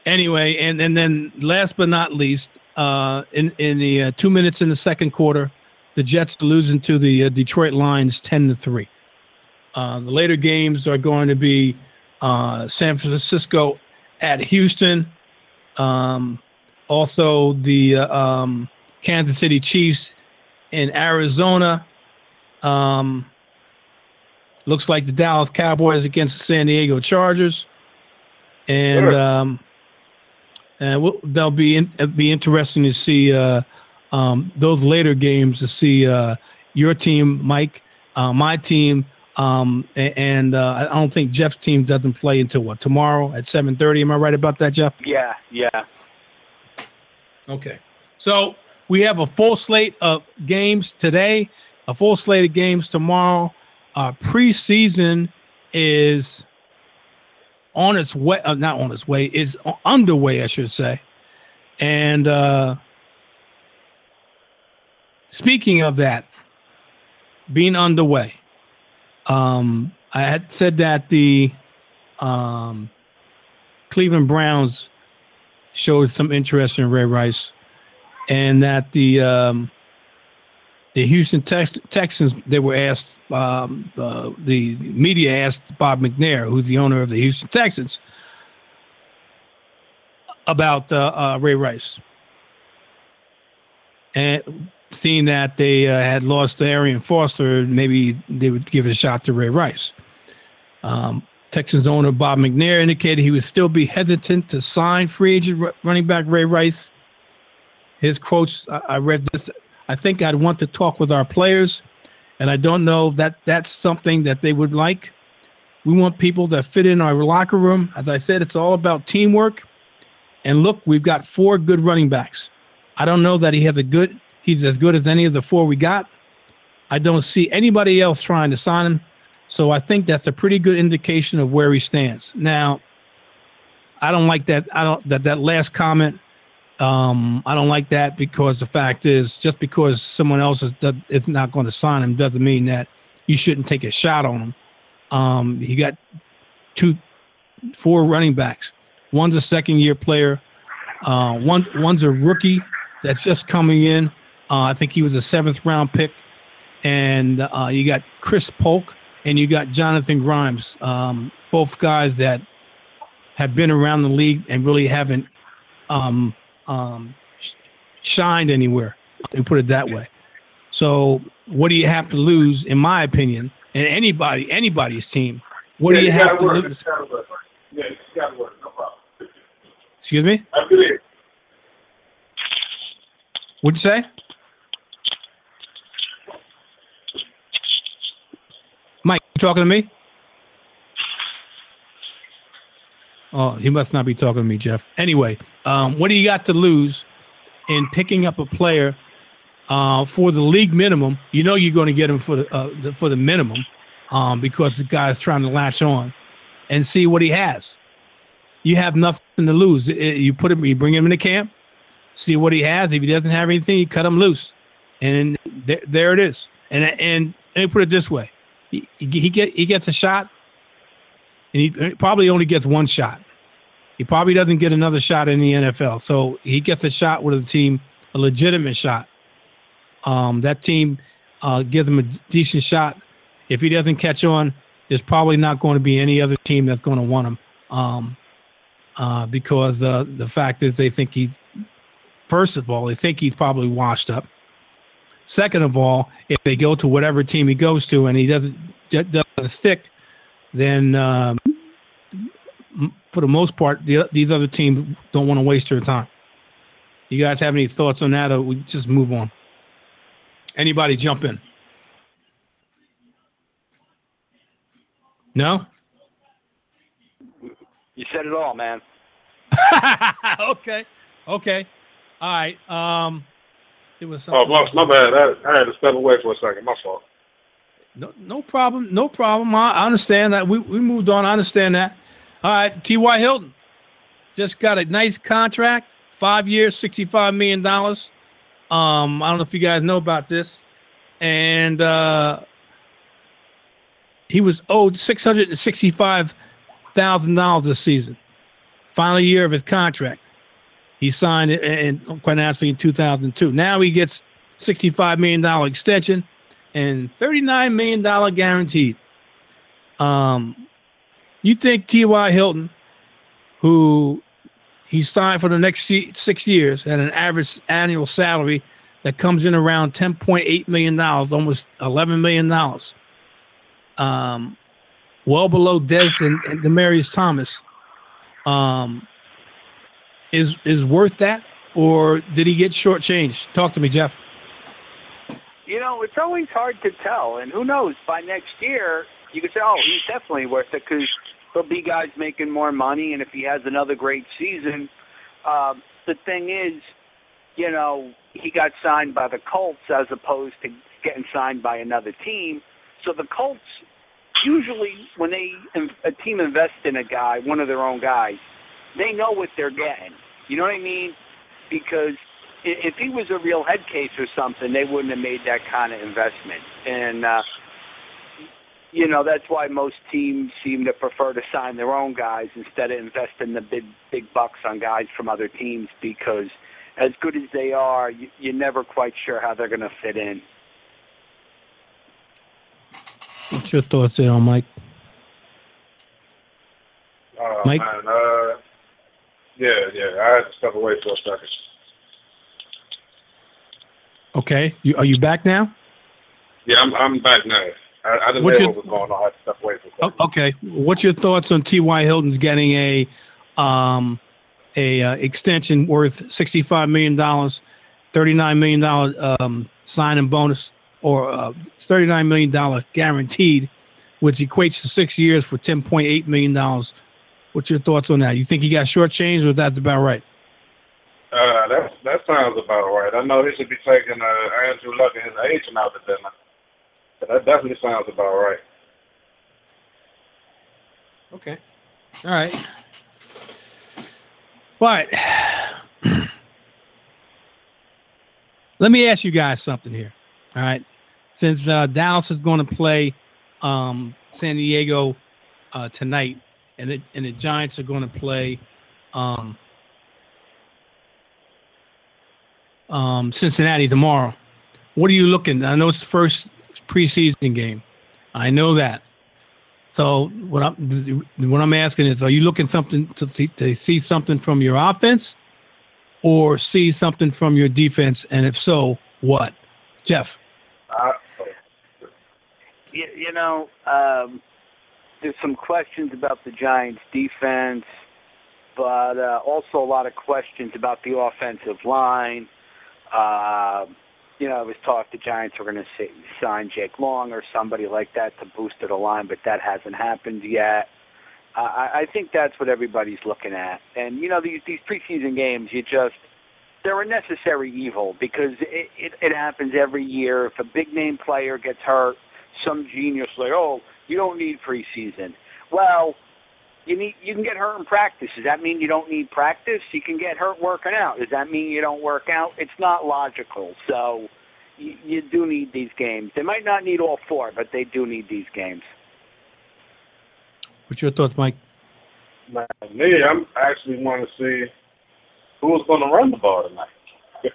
anyway, and and then last but not least, uh, in in the uh, two minutes in the second quarter, the Jets are losing to the uh, Detroit Lions ten to three. Uh, the later games are going to be uh, San Francisco at Houston. Um, also, the uh, um, Kansas City Chiefs in Arizona. Um, looks like the Dallas Cowboys against the San Diego Chargers. and Sure. um, and we'll, that'll be in, be interesting to see uh, um, those later games to see uh, your team, Mike, uh, my team, um, and uh, I don't think Jeff's team doesn't play until what tomorrow at seven thirty. Am I right about that, Jeff? Yeah, yeah. Okay. So we have a full slate of games today, a full slate of games tomorrow. Uh, preseason is on its way, uh, not on its way, is underway, I should say. And uh, speaking of that, being underway, um, I had said that the um, Cleveland Browns showed some interest in Ray Rice, and that the um, the Houston Tex- Texans they were asked um, uh, the media asked Bob McNair, who's the owner of the Houston Texans, about uh, uh, Ray Rice, and seeing that they uh, had lost Arian Foster, maybe they would give a shot to Ray Rice. Um, Texans owner Bob McNair indicated he would still be hesitant to sign free agent ru- running back Ray Rice. His quotes, I, I read this. I think I'd want to talk with our players, and I don't know that that's something that they would like. We want people that fit in our locker room. As I said, it's all about teamwork. And look, we've got four good running backs. I don't know that he has a good. He's as good as any of the four we got. I don't see anybody else trying to sign him. So I think that's a pretty good indication of where he stands. Now, I don't like that. I don't that that last comment. Um, I don't like that because the fact is, just because someone else is is not going to sign him doesn't mean that you shouldn't take a shot on him. Um, he got two, four running backs. One's a second year player. Uh, one one's a rookie that's just coming in. Uh, I think he was a seventh round pick. And uh, you got Chris Polk and you got Jonathan Grimes, um, both guys that have been around the league and really haven't um, um, shined anywhere. Me put it that way. So, what do you have to lose, in my opinion, and anybody, anybody's team? What do you have to work. lose? Yeah, you gotta work. No problem. Excuse me. After this. What'd you say? Mike, you talking to me? Oh, he must not be talking to me, Jeff. Anyway, um, what do you got to lose in picking up a player uh, for the league minimum? You know you're going to get him for the, uh, the for the minimum um, because the guy's trying to latch on and see what he has. You have nothing to lose. I- I- You put him, you bring him into camp, see what he has. If he doesn't have anything, you cut him loose, and there, there it is. And and let me put it this way: he he get he gets a shot, and he probably only gets one shot. He probably doesn't get another shot in the NFL. So he gets a shot with a team, a legitimate shot. Um, that team uh, gives him a decent shot. If he doesn't catch on, there's probably not going to be any other team that's going to want him. Um, uh, because uh, the fact is they think he's first of all they think he's probably washed up. Second of all, if they go to whatever team he goes to and he doesn't doesn't stick, then um, for the most part, the, these other teams don't want to waste their time. You guys have any thoughts on that, or we just move on? Anybody jump in? No. You said it all, man. okay. Okay. All right. Um, there was Oh, something. my, my bad. I, I had to step away for a second. My fault. No, no problem. No problem. I, I understand that. We, we moved on. I understand that. All right. T.Y. Hilton just got a nice contract, five years, $65 million. Um, I don't know if you guys know about this. And uh, he was owed $665,000 this season. Final year of his contract. He signed it, and quite honestly, in 2002. Now he gets $65 million extension and $39 million guaranteed. Um, you think T.Y. Hilton, who he signed for the next six years at an average annual salary that comes in around $10.8 million, almost $11 million, um, well below Dez and, and Demaryius Thomas. um, is is worth that, or did he get shortchanged? Talk to me, Jeff. You know, it's always hard to tell, and who knows? By next year, you could say, "Oh, he's definitely worth it," because there'll be guys making more money, and if he has another great season, um, the thing is, you know, he got signed by the Colts as opposed to getting signed by another team. So the Colts usually, when they a team invests in a guy, one of their own guys, they know what they're getting. You know what I mean? Because if he was a real head case or something, they wouldn't have made that kind of investment. And uh, you know that's why most teams seem to prefer to sign their own guys instead of investing the big big bucks on guys from other teams because as good as they are, you, you're never quite sure how they're going to fit in. What's your thoughts there on Mike? Oh, Mike? Man, uh, yeah, yeah. I had to step away for a second. Okay, you are you back now? Yeah, I'm I'm back now. I, I didn't What's know your- what was going on. I had to step away for a Oh, okay, what's your thoughts on T.Y. Hilton's getting a um a uh, extension worth sixty five million dollars, thirty nine million dollar um signing bonus, or uh, thirty nine million dollar guaranteed, which equates to six years for ten point eight million dollars. What's your thoughts on that? You think he got shortchanged, or that's about right? Uh, that that sounds about right. I know he should be taking uh, Andrew Luck and his agent out to dinner. But that definitely sounds about right. Okay. All right. But let me ask you guys something here. All right. Since uh, Dallas is going to play um, San Diego uh, tonight, and it, and the Giants are going to play um, um, Cincinnati tomorrow. What are you looking? I know it's the first preseason game. I know that. So what I'm what I'm asking is, are you looking something to see, to see something from your offense, or see something from your defense? And if so, what? Jeff. I, You, you know, um, there's some questions about the Giants' defense, but uh, also a lot of questions about the offensive line. Uh, you know, it was talk the Giants were going to sign Jake Long or somebody like that to boost the line, but that hasn't happened yet. Uh, I, I think that's what everybody's looking at. And you know, these these preseason games, you just they're a necessary evil because it, it, it happens every year. If a big name player gets hurt, some genius like, oh, you don't need preseason. Well, you need you can get hurt in practice. Does that mean you don't need practice? You can get hurt working out. Does that mean you don't work out? It's not logical. So you, you do need these games. They might not need all four, but they do need these games. What's your thoughts, Mike? man, me, I'm actually want to see who's going to run the ball tonight.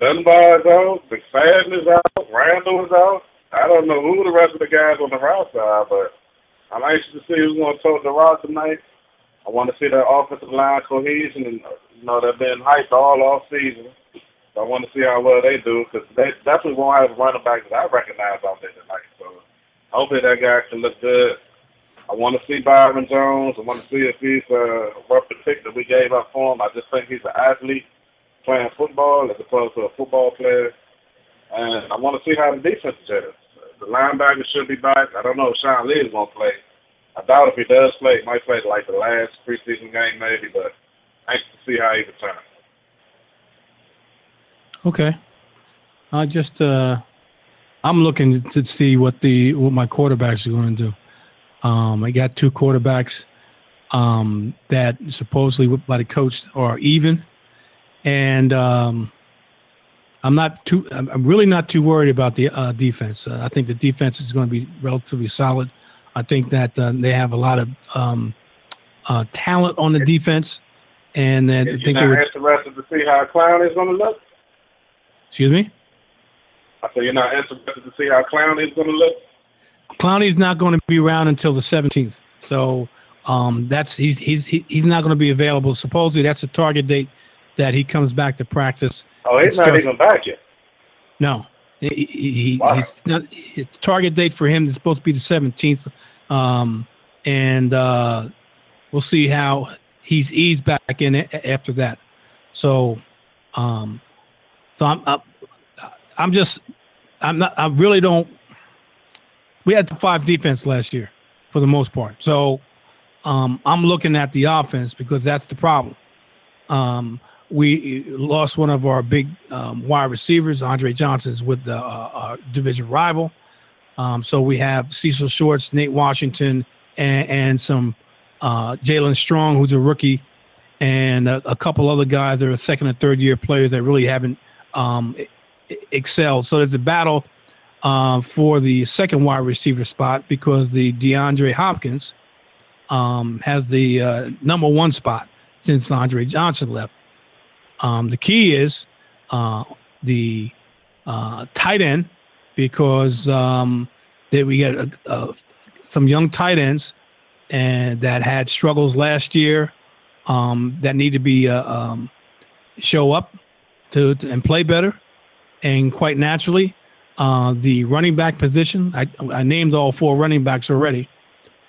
Dunbar is out. McFadden is out. Randle is out. I don't know who the rest of the guys on the roster are, but I'm anxious to see who's going to tote the rock tonight. I want to see that offensive line cohesion, and you know they've been hyped all off season. So I want to see how well they do because they definitely won't have a running back that I recognize out there tonight. So hopefully that guy can look good. I want to see Byron Jones. I want to see if he's uh, worth the pick that we gave up for him. I just think he's an athlete playing football as opposed to a football player. And I want to see how the defense is. The linebacker should be back. I don't know if Sean Lee is going to play. I doubt if he does play, he might play like the last preseason game maybe, but anxious to see how he returns. Okay. I just uh I'm looking to see what the what my quarterbacks are going to do. Um I got two quarterbacks um that supposedly by the coach are even and um I'm not too I'm really not too worried about the uh, defense. Uh, I think the defense is going to be relatively solid. I think that uh, they have a lot of um uh talent on the defense and I think they not interested to see how Clown is going to look, excuse me I said you're not interested to see how Clown is going to look. Clowney's not going to be around until the 17th. So um, that's he's he's he's not going to be available. Supposedly that's the target date that he comes back to practice. Oh, he's not even back yet. No, he, he, Wow. he's not. His target date for him is supposed to be the 17th, um, and uh, we'll see how he's eased back in after that. So, um, so I'm, I'm, I'm just, I'm not, I really don't. We had the five defense last year, for the most part. So, um, I'm looking at the offense because that's the problem. Um, we lost one of our big um, wide receivers, Andre Johnson's with the uh, division rival. Um, so we have Cecil Shorts, Nate Washington, and, and some uh, Jaelen Strong, who's a rookie, and a, a, couple other guys that are second and third year players that really haven't um, excelled. So there's a battle uh, for the second wide receiver spot because the DeAndre Hopkins um, has the uh, number one spot since Andre Johnson left. Um, the key is uh, the uh, tight end because um, that we got some young tight ends and that had struggles last year um, that need to be uh, um, show up to, to, and play better. And quite naturally, uh, the running back position. I, I named all four running backs already.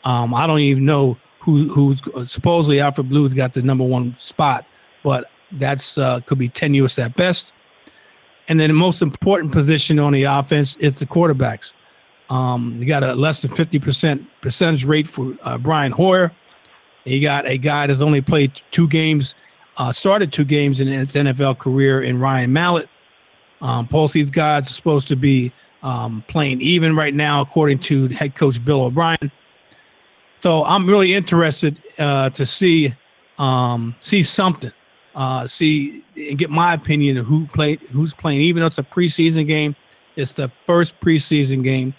Um, I don't even know who who's supposedly Alfred Blue's got the number one spot, but that's uh, could be tenuous at best. And then the most important position on the offense is the quarterbacks. Um, you got a less than 50% percentage rate for uh, Brian Hoyer. You got a guy that's only played two games, uh, started two games in his NFL career in Ryan Mallett. Um, both these guys are supposed to be um, playing even right now, according to head coach Bill O'Brien. So I'm really interested uh, to see um, see something, uh, see and get my opinion of who played, who's playing. Even though it's a preseason game, it's the first preseason game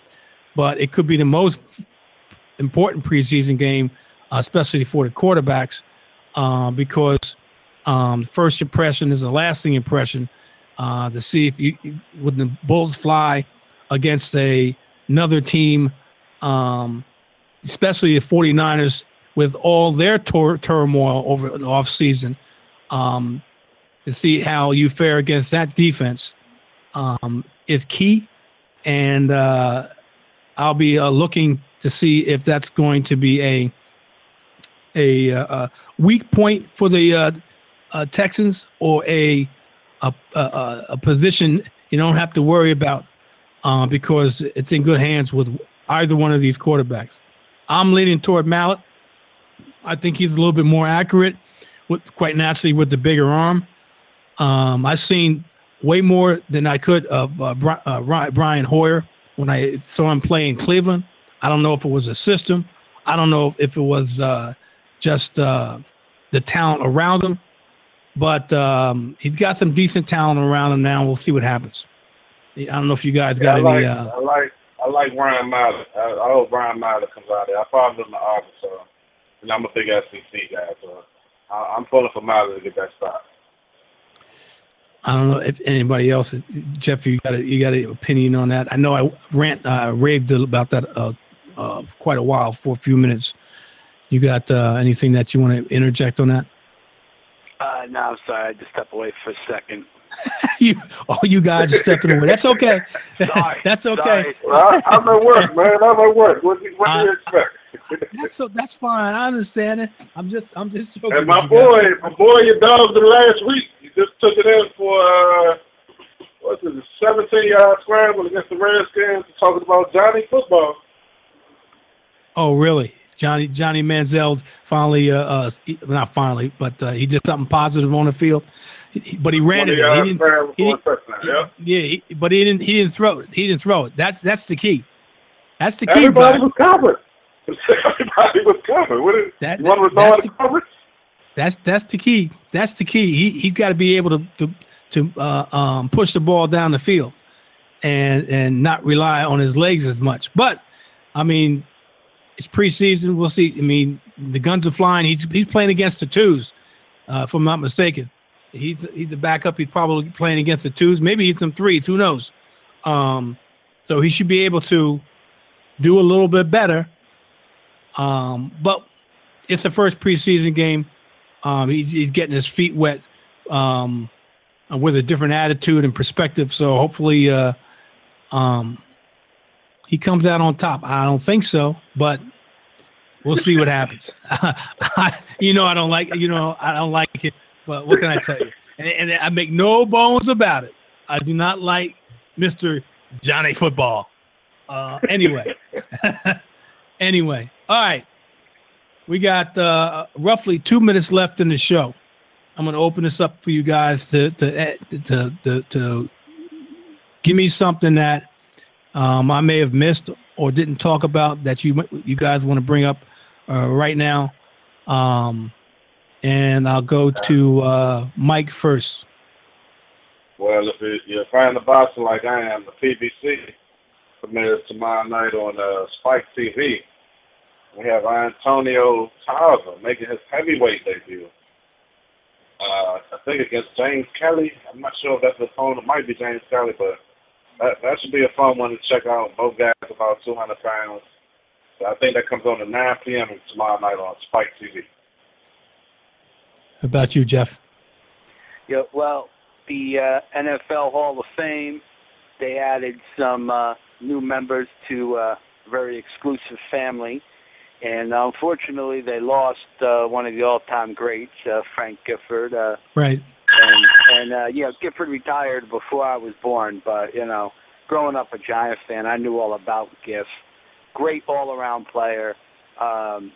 but it could be the most important preseason game, uh, especially for the quarterbacks, uh, because um, first impression is the lasting impression. Uh, to see if you when the Bulls fly against a another team, um, especially the 49ers with all their tor- turmoil over the offseason, um, to see how you fare against that defense um, is key. And uh, I'll be uh, looking to see if that's going to be a a, uh, a weak point for the uh, uh, Texans or a a, a a, position you don't have to worry about uh, because it's in good hands with either one of these quarterbacks. I'm leaning toward Mallett. I think he's a little bit more accurate, with quite naturally with the bigger arm. Um, I've seen way more than I could of uh, Brian Hoyer when I saw him play in Cleveland. I don't know if it was a system. I don't know if it was uh, just uh, the talent around him, but um, he's got some decent talent around him now. We'll see what happens. I don't know if you guys got yeah, I any. Like, uh, I like I like Brian Mallett. I, I hope Brian Mallett comes out there. I followed him in Arkansas, and I'm a big SEC guy, so I, I'm pulling for Mallett to get that spot. I don't know if anybody else, Jeff, you got a, you got an opinion on that? I know I rant, uh, raved about that uh, uh, quite a while for a few minutes. You got uh, anything that you want to interject on that? Uh, no, I'm sorry. I just stepped away for a second. you, all you guys are stepping away. That's okay. sorry, that's okay. Well, I, I'm at work, man. I'm at work. What, what do you expect? That's so. That's fine. I understand it. I'm just. I'm just joking. And my boy, guys. my boy, your dog the last week. He just took it in for uh, what's it, a 17 yard scramble against the Redskins. Talking about Johnny football. Oh, really? Johnny Johnny Manziel finally, uh, uh, not finally, but uh, he did something positive on the field. He- But he ran it. 20 He didn't, he didn't-. Yeah. yeah, he, but he didn't. He didn't throw it. He didn't throw it. That's that's the key. That's the key. Everybody Bob. was covered. Everybody was. What is, That- you want to that's the the- coverage? That's that's the key. That's the key. He he's got to be able to to to uh, um, push the ball down the field, and and not rely on his legs as much. But I mean, it's preseason. We'll see. I mean, the guns are flying. He's he's playing against the twos, uh, if I'm not mistaken. He's he's a backup. He's probably playing against the twos. Maybe he's some threes. Who knows? Um, so he should be able to do a little bit better. Um, but it's the first preseason game. Um, he's, he's getting his feet wet um, with a different attitude and perspective. So hopefully, uh, um, he comes out on top. I don't think so, but We'll see what happens. you know, I don't like you know I don't like it, but what can I tell you? And, and I make no bones about it. I do not like Mister Johnny Football. Uh, anyway, anyway, all right. We got uh, roughly two minutes left in the show. I'm going to open this up for you guys to to to to, to give me something that um, I may have missed or didn't talk about that you you guys want to bring up uh, right now. Um, and I'll go to uh, Mike first. Well, if a fan of boxing like I am, the PBC premieres tomorrow night on uh, Spike TV. We have Antonio Tarver making his heavyweight debut. Uh, I think against James Kelly. I'm not sure if that's the opponent. It might be James Kelly, but that, that should be a fun one to check out. Both guys about 200 pounds. So I think that comes on at 9 p.m. tomorrow night on Spike TV. How about you, Jeff? Yeah, well, the uh, NFL Hall of Fame, they added some uh, new members to a very exclusive family. And unfortunately, they lost uh, one of the all-time greats, uh, Frank Gifford. Uh, right. And, and uh, yeah, Gifford retired before I was born, but you know, growing up a Giant fan, I knew all about Giff. Great all-around player. Um,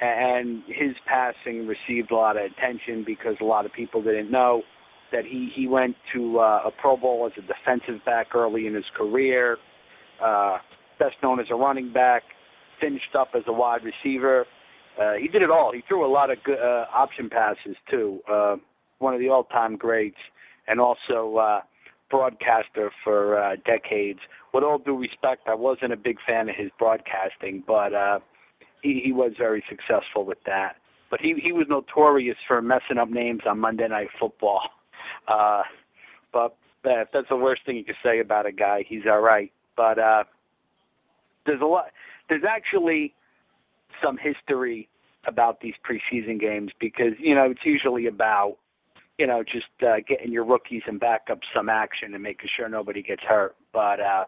and his passing received a lot of attention because a lot of people didn't know that he he went to uh, a Pro Bowl as a defensive back early in his career, uh, best known as a running back, finished up as a wide receiver. Uh, he did it all. He threw a lot of good uh, option passes too. Uh, one of the all-time greats, and also uh, broadcaster for uh, decades. With all due respect, I wasn't a big fan of his broadcasting, but uh, he, he was very successful with that. But he he was notorious for messing up names on Monday Night Football. Uh, but uh, if that's the worst thing you could say about a guy, he's all right. But uh, there's a lot. There's actually some history about these preseason games because you know it's usually about you know just uh, getting your rookies and backups some action and making sure nobody gets hurt. But uh,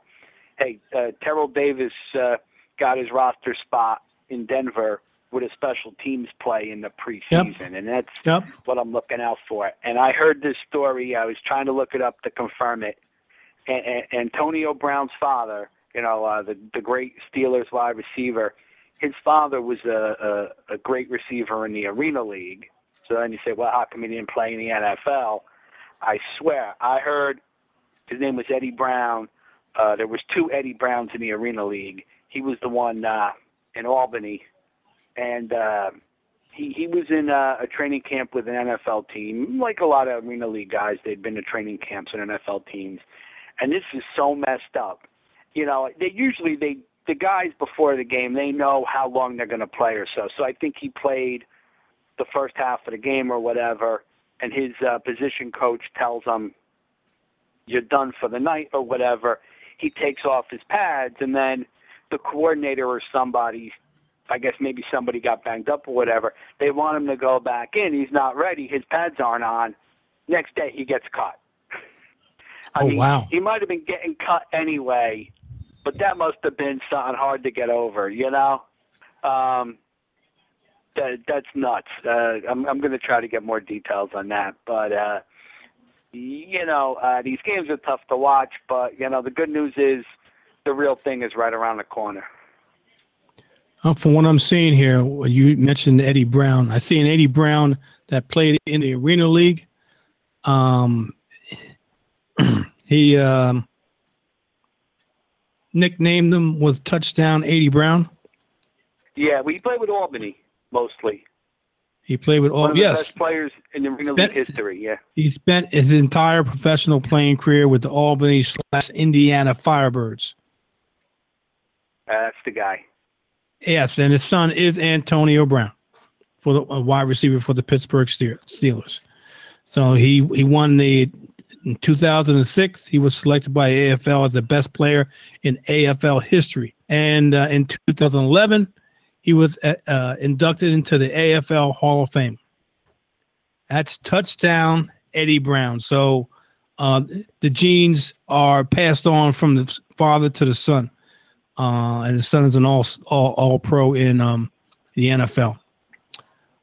hey, uh, Terrell Davis uh, got his roster spot in Denver with a special teams play in the preseason, Yep. and that's Yep. what I'm looking out for. And I heard this story. I was trying to look it up to confirm it. And, and Antonio Brown's father, you know, uh, the the great Steelers wide receiver, his father was a, a a great receiver in the Arena League. So then you say, well, how come he didn't play in the NFL? I swear, I heard his name was Eddie Brown. Uh, there was two Eddie Browns in the Arena League. He was the one uh, in Albany, and uh, he he was in uh, a training camp with an NFL team. Like a lot of Arena League guys, they'd been to training camps and NFL teams, and this is so messed up. You know, they usually they the guys before the game they know how long they're going to play or so. So I think he played the first half of the game or whatever, and his uh, position coach tells him, "You're done for the night" or whatever. He takes off his pads, and then the coordinator or somebody, I guess maybe somebody got banged up or whatever. They want him to go back in. He's not ready. His pads aren't on. Next day he gets cut. I Oh, mean, wow. he might have been getting cut anyway, but that must have been something hard to get over, you know. Um, that that's nuts. Uh, I'm I'm going to try to get more details on that, but uh, you know, uh, these games are tough to watch. But you know, the good news is the real thing is right around the corner. Uh, from what I'm seeing here, you mentioned Eddie Brown. I see an Eddie Brown that played in the Arena League. Um, he um, nicknamed them with Touchdown Eddie Brown. Yeah, we played with Albany mostly. He played with all yes. best players in the Arena Spent- League history. Yeah. He spent his entire professional playing career with the Albany slash Indiana Firebirds. Uh, that's the guy. Yes, and his son is Antonio Brown, for the wide receiver for the Pittsburgh Ste- Steelers. So he he won the in 2006. He was selected by AFL as the best player in AFL history, and uh, in 2011, he was uh, uh, inducted into the AFL Hall of Fame. That's touchdown Eddie Brown. So uh, the genes are passed on from the father to the son uh, and his son is an all all all pro in um the NFL.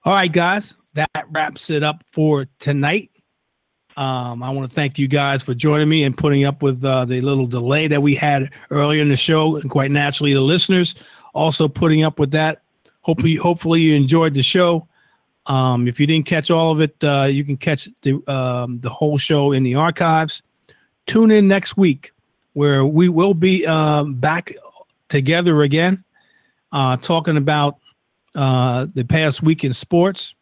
All right, guys, that wraps it up for tonight. Um, I want to thank you guys for joining me and putting up with uh, the little delay that we had earlier in the show, and quite naturally, the listeners also putting up with that. Hopefully, hopefully you enjoyed the show. Um, if you didn't catch all of it, uh, you can catch the um, the whole show in the archives. Tune in next week, where we will be um, back together again, uh, talking about uh, the past week in sports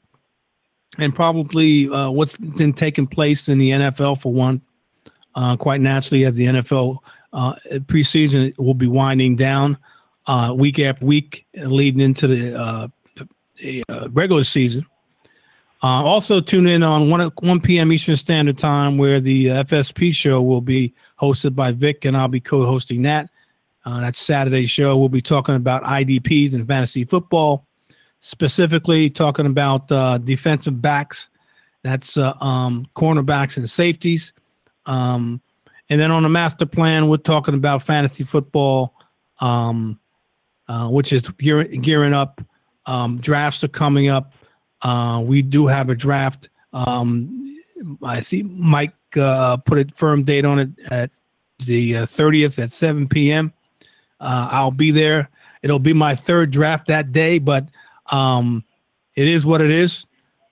and probably uh, what's been taking place in the NFL for one. Uh, quite naturally, as the NFL uh, preseason will be winding down uh, week after week, leading into the, uh, the regular season. also, tune in on 1, 1 p.m. Eastern Standard Time, where the FSP show will be hosted by Vic, and I'll be co hosting that. That's Saturday's show. We'll be talking about IDPs and fantasy football specifically talking about uh, defensive backs. That's uh, um, cornerbacks and safeties. Um, and then on the master plan, we're talking about fantasy football, um, uh, which is gear- gearing up. Um, drafts are coming up. Uh, we do have a draft. Um, I see Mike uh, put a firm date on it at the 30th uh, at 7 p.m. I'll be there. It'll be my third draft that day, but um, it is what it is.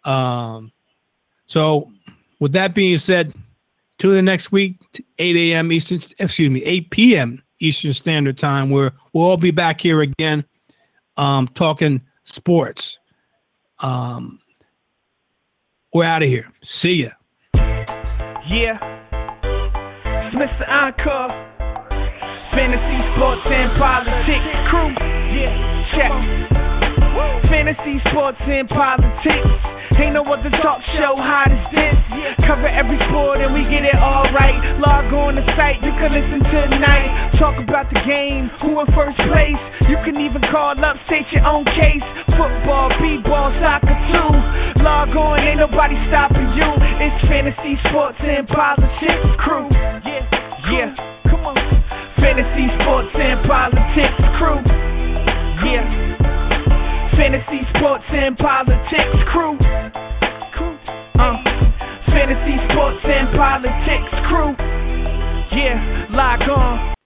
Um, so, with that being said, tune in next week, 8 a.m. Eastern, excuse me, 8 p.m. Eastern Standard Time, where we'll all be back here again, um, talking sports. Um, we're out of here. See ya. Yeah. It's Mr. Encore. Fantasy, sports, and politics crew. Yeah, check. Fantasy, sports, and politics. Ain't no other talk show hot as this. Cover every sport and we get it all right. Log on the site, you can listen tonight. Talk about the game, who in first place. You can even call up, state your own case. Football, b-ball, soccer too. Log on, ain't nobody stopping you. It's fantasy, sports, and politics crew. Yeah, yeah. Fantasy, sports, and politics crew. Yeah. Fantasy, sports, and politics crew. Uh, fantasy, sports, and politics crew. Yeah, log on.